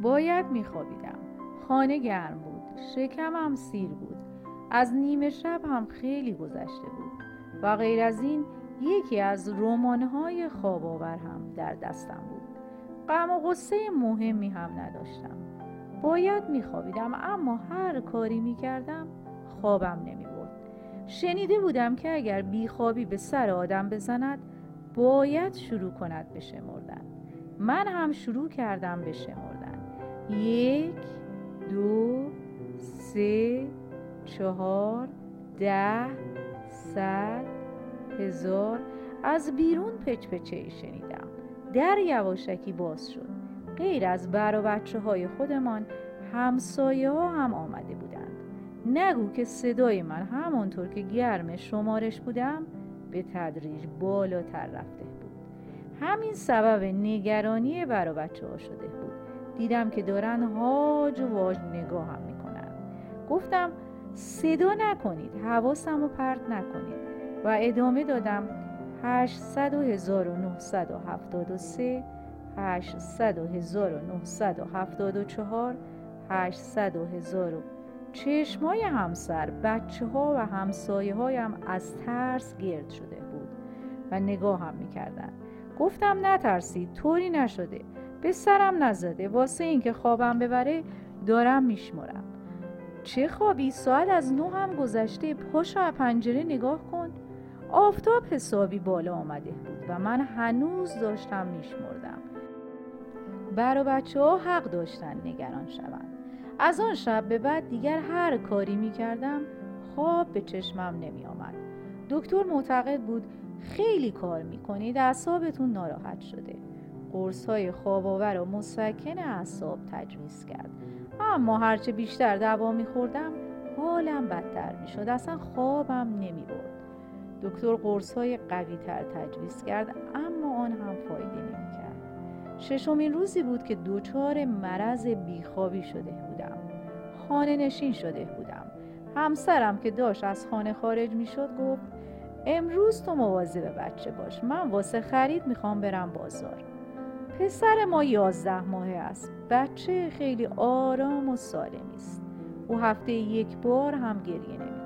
باید میخوابیدم. خانه گرم بود. شکمم سیر بود. از نیمه شب هم خیلی گذشته بود. و غیر از این یکی از رمانهای خواب هم در دستم بود. غم و غصه مهمی هم نداشتم. باید میخوابیدم اما هر کاری می‌کردم خوابم نمی‌برد. شنیده بودم که اگر بیخوابی به سر آدم بزند باید شروع کند به شمردن. من هم شروع کردم به شمردن. یک دو سه چهار ده صد هزار. از بیرون پچ پچه شنیدم. در یواشکی باز شد. غیر از بر و بچه های خودمان همسایه ها هم آمده بودند. نگو که صدای من همانطور که گرم شمارش بودم به تدریج بالاتر رفته بود. همین سبب نگرانی بر و بچه ها شده بود. دیدم که دارن هاج و واج نگاه هم می‌کنن. گفتم صدا نکنید حواسم رو پرت نکنید. و ادامه دادم 800 و 1973 800 و 1974 800 و چشمای همسر بچه ها و همسایه هایم از ترس گرد شده بود و نگاه هم می‌کردن. گفتم نترسید طوری نشده. به سرم نزده. واسه اینکه خوابم ببره دارم میشمرم چه خوابی؟ ساعت از نو هم گذشته. پاشو پنجره نگاه کن. آفتاب حسابی بالا آمده بود و من هنوز داشتم میشمردم. بر و بچه ها حق داشتن نگران شوند. از آن شب به بعد دیگر هر کاری می کردم خواب به چشمم نمی آمد دکتر معتقد بود خیلی کار می کنید اعصابتون ناراحت شده. قرص های خواب آور و مسکن اعصاب تجویز کرد. اما هرچه بیشتر دوا می خوردم حالم بدتر می شد اصلا خوابم نمی بود دکتر قرص های قوی تر تجویز کرد اما آن هم فایده نمی کرد ششمین روزی بود که دچار مرض بیخوابی شده بودم. خانه نشین شده بودم. همسرم که داشت از خانه خارج می شد گفت امروز تو مواظب بچه باش. من واسه خرید می‌خوام برم بازار. پسر ما یازده ماهه است. بچه خیلی آرام و سالمی است. او هفته یک بار هم گریه نمی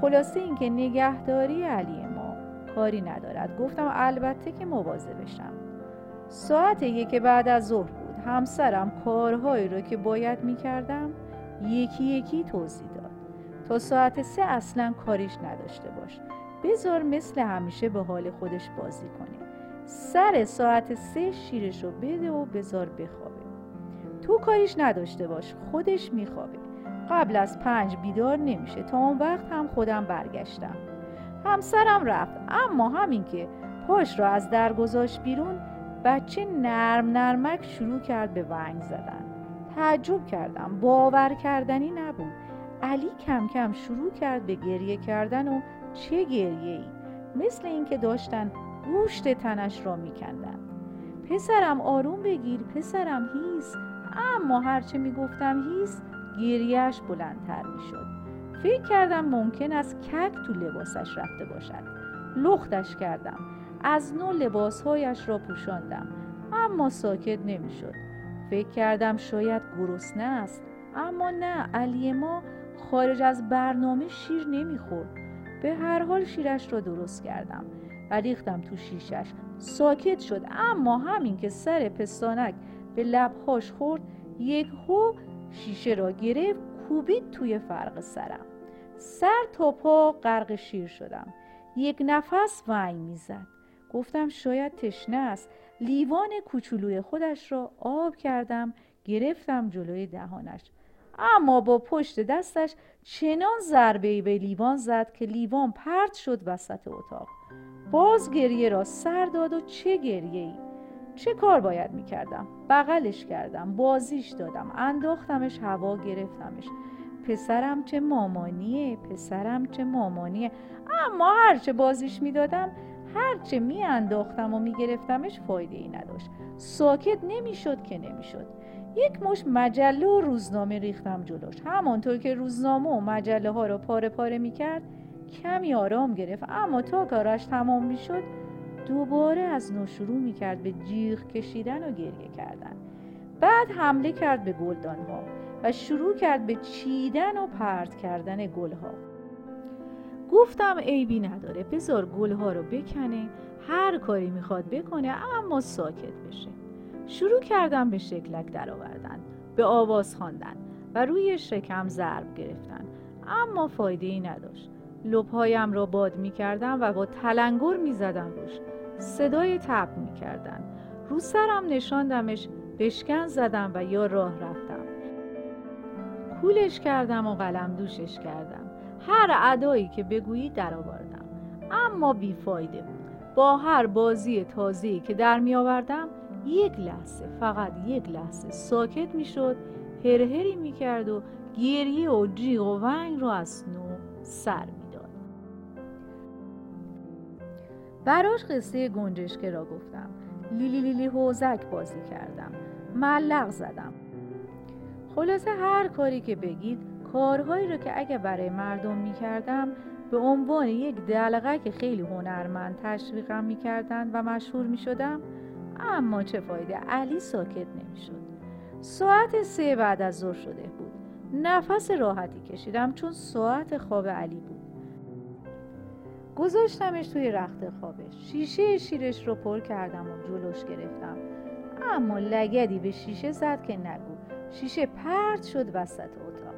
خلاصه اینکه نگهداری علی ما کاری ندارد. گفتم البته که مواظبشم ساعت یک بعد از ظهر بود. همسرم کارهایی رو که باید می‌کردم یکی یکی توضیح داد. تا ساعت سه اصلا کاریش نداشته باش. بذار مثل همیشه به حال خودش بازی کنه. سر ساعت سه شیرش رو بده و بذار بخوابه. تو کاریش نداشته باش خودش میخوابه. قبل از پنج بیدار نمیشه. تا اون وقت هم خودم برگشتم. همسرم رفت. اما همین که پاش را از در گذاشت بیرون بچه نرم نرمک شروع کرد به ونگ زدن. تعجب کردم. باور کردنی نبود. علی کم کم شروع کرد به گریه کردن و چه گریه ای مثل اینکه داشتن گوشت تنش را میکندن پسرم آروم بگیر پسرم هیس. اما هرچه می‌گفتم هیس گریهش بلندتر می شد فکر کردم ممکن است کک تو لباسش رفته باشد. لختش کردم. از نو لباسهایش را پوشاندم. اما ساکت نمی شد فکر کردم شاید گرسنه است. اما نه علی ما خارج از برنامه شیر نمی‌خورد. به هر حال شیرش را درست کردم. و ریختم تو شیشش. ساکت شد اما همین که سر پستانک به لبهاش خورد یک هو شیشه را گرفت کوبید توی فرق سرم. سر تا پا غرق شیر شدم. یک نفس ونگ می‌زد. گفتم شاید تشنه است. لیوان کوچولوی خودش را آب کردم گرفتم جلوی دهانش. اما با پشت دستش چنان ضربه به لیوان زد که لیوان پرت شد وسط اتاق. باز گریه را سر داد و چه گریه ای چه کار باید می‌کردم؟ بغلش کردم بازیش دادم انداختمش هوا گرفتمش. پسرم چه مامانیه؟ پسرم چه مامانیه؟ اما هرچه بازیش می‌دادم هرچه میانداختم و میگرفتمش فایده ای نداشت. ساکت نمی‌شد که نمی‌شد. یک مش مجله و روزنامه ریختم جلوش. همانطور که روزنامه و مجله ها رو پاره پاره می‌کرد کمی آرام گرفت. اما تا کارش تمام می‌شد دوباره از نو شروع می کرد به جیغ کشیدن و گریه کردن. بعد حمله کرد به گلدانها و شروع کرد به چیدن و پرت کردن گلها. گفتم عیبی نداره بذار گلها رو بکنه هر کاری می‌خواد بکنه اما ساکت بشه. شروع کردم به شکلک درآوردن به آواز خواندن و روی شکم ضرب گرفتن. اما فایده ای نداشت. لبهایم را باد می کردم و با تلنگر می زدم روش. صدای تب می کردن رو سرم نشاندمش بشکن زدم و یا راه رفتم. کولش کردم و قلم دوشش کردم. هر ادایی که بگویی درآوردم. اما بیفایده بود. با هر بازی تازه‌ای که در می آوردم یک لحظه فقط یک لحظه ساکت می شد هرهری می کرد و گریه و جیغ و ونگ رو از نو سر می‌داد. براش قصه گنجشکه را گفتم. لیلی لیلی حوزک بازی کردم. ملق زدم. خلاصه هر کاری که بگید کارهایی رو که اگه برای مردم می‌کردم به عنوان یک دلغه که خیلی هنرمند تشویقم می‌کردن و مشهور می‌شدم. اما چه فایده علی ساکت نمی‌شد. ساعت سه بعد از ظهر شده بود. نفس راحتی کشیدم چون ساعت خواب علی بود. گذاشتمش توی رخت خوابش. شیشه شیرش رو پر کردم و جلوش گرفتم. اما لگدی به شیشه زد که نگو. شیشه پرت شد وسط اتاق.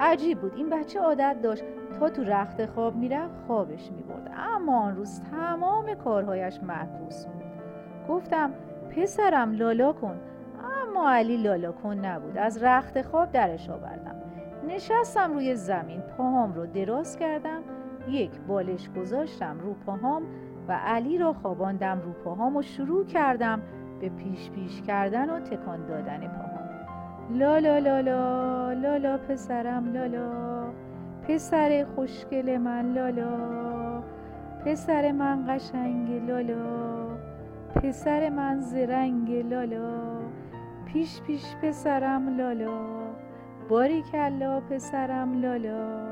عجیب بود. این بچه عادت داشت تا تو رخت خواب می‌رفت خوابش می‌برد. اما آن روز تمام کارهایش معکوس بود. گفتم پسرم لالا کن. اما علی لالا کن نبود. از رخت خواب درش آوردم. نشستم روی زمین پاهام رو دراز کردم. یک بالش گذاشتم رو پاهام و علی را خواباندم رو پاهام و شروع کردم به پیش پیش کردن و تکان دادن پاهام. لالا لالا لالا پسرم لالا. پسر خوشگل من لالا. پسر من قشنگ لالا. پسر من زرنگ لالا پیش پیش پسرم لالا کلا پسرم لالا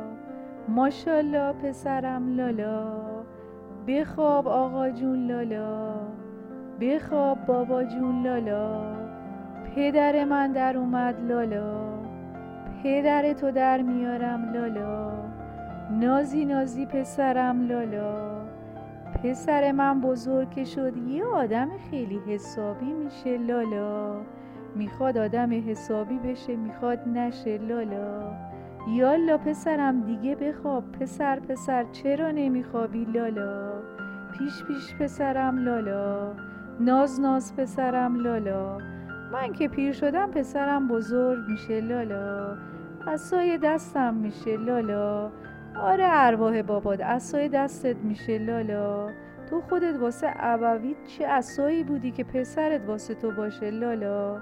ماشالله پسرم لالا بخواب آقا جون لالا بخواب بابا جون لالا پدر من در اومد لالا پدر تو در میارم لالا نازی نازی پسرم لالا. پسر من بزرگ شد یه آدم خیلی حسابی میشه لالا. می‌خواد آدم حسابی بشه می‌خواد نشه لالا. یالا پسرم دیگه بخواب. پسر پسر چرا نمیخوابی لالا؟ پیش پیش پسرم لالا. ناز ناز پسرم لالا. من که پیر شدم پسرم بزرگ میشه لالا. عصای دستم میشه لالا. آره ارواح باباد عصای دستت میشه لالا. تو خودت واسه ابویت چه عصایی بودی که پسرت واسه تو باشه لالا؟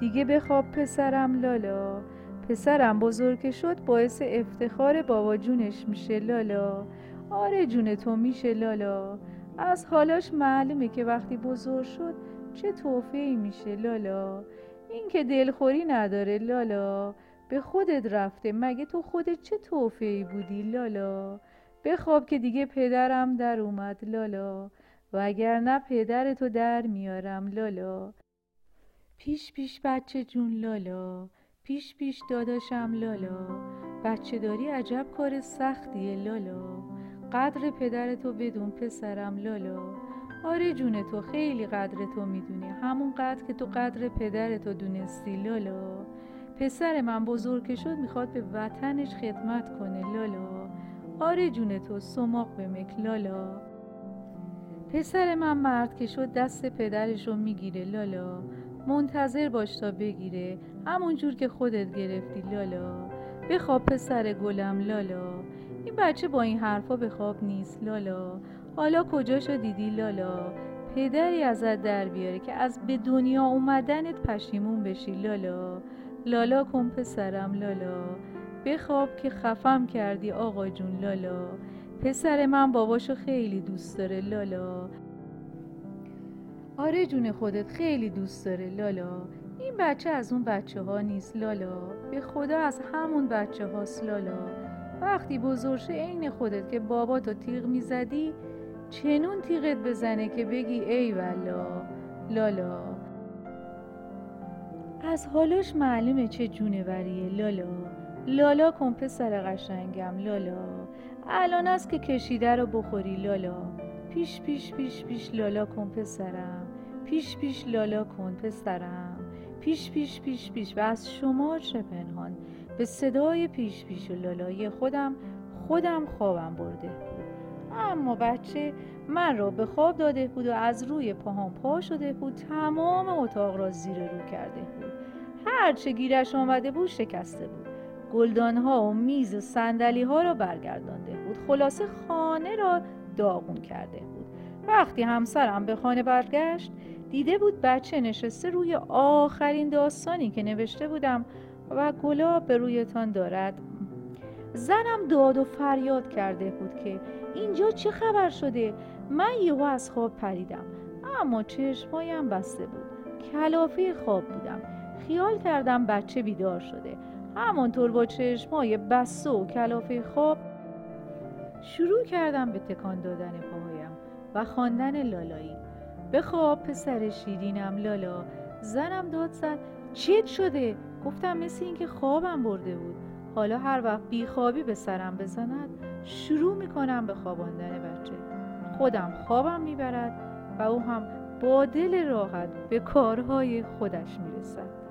دیگه بخواب پسرم لالا. پسرم بزرگ شد باعث افتخار بابا جونش میشه لالا. آره جون تو میشه لالا. از حالاش معلومه که وقتی بزرگ شد چه توفیعی میشه لالا. این که دلخوری نداره لالا. به خودت رفته مگه تو خودت چه توفیعی بودی؟ لالا. بخواب که دیگه پدرم در اومد لالا. و اگر نه پدرتو در میارم لالا. پیش پیش بچه جون لالا. پیش پیش داداشم لالا. بچه داری عجب کار سختیه لالا. قدر پدرتو بدون پسرم لالا. آره جون تو خیلی قدر تو می‌دونی. همون قدر که تو قدر پدرتو دونستی لالا. پسر من بزرگ شد می‌خواد به وطنش خدمت کنه. لالا. آره جون تو سماق به لالا. پسر من مرد که شد دست پدرش رو می‌گیره. لالا. منتظر باش تا بگیره. همون جور که خودت گرفتی لالا. بخواب پسر گلم لالا. این بچه با این حرفا به خواب نیست لالا. حالا کجاشو دیدی لالا؟ پدری ازت در بیاره که از به دنیا اومدنت پشیمون بشی لالا. لالا کن پسرم لالا. بخواب که خفم کردی آقا جون لالا. پسر من باباشو خیلی دوست داره لالا. آره جون خودت خیلی دوست داره لالا. این بچه از اون بچه ها نیست لالا. به خدا از همون بچه هاست لالا. وقتی بزرشه عین خودت که باباتو تیغ می‌زدی چنون تیغت بزنه که بگی ای والا لالا. از حالش معلومه چه جونوریه لالا. لالا کن پسر قشنگم لالا. الان است که کشیده رو بخوری لالا. پیش پیش پیش پیش لالا کن پسرم پیش پیش لالا کن پسرم پیش پیش پیش پیش. و از شما چه پنهان. به صدای پیش پیش و لالای خودم خودم خوابم برده. اما بچه من را به خواب داده بود و از روی پاهام پا شده بود. تمام اتاق را زیر رو کرده بود. هرچه گیرش آمده بود شکسته بود. گلدان ها و میز و سندلی ها را برگردانده بود. خلاصه خانه را داغون کرده بود. وقتی همسرم به خانه برگشت دیده بود بچه نشسته روی آخرین داستانی که نوشته بودم و گلاب به رویتان دارد. زنم داد و فریاد کرده بود که اینجا چه خبر شده؟ من یهو از خواب پریدم اما چشمایم بسته بود. کلافه خواب بودم. خیال کردم بچه بیدار شده. همانطور با چشمای بسته و کلافه خواب شروع کردم به تکان دادن پاهایم و خواندن لالایی. به خواب پسر شیرینم لالا زنم داد زد چیت شده؟ گفتم مثل اینکه خوابم برده بود. حالا هر وقت بیخوابی به سرم بزند شروع می‌کنم به خواباندن بچه. خودم خوابم می‌برد و او هم با دل راحت به کارهای خودش می‌رسد.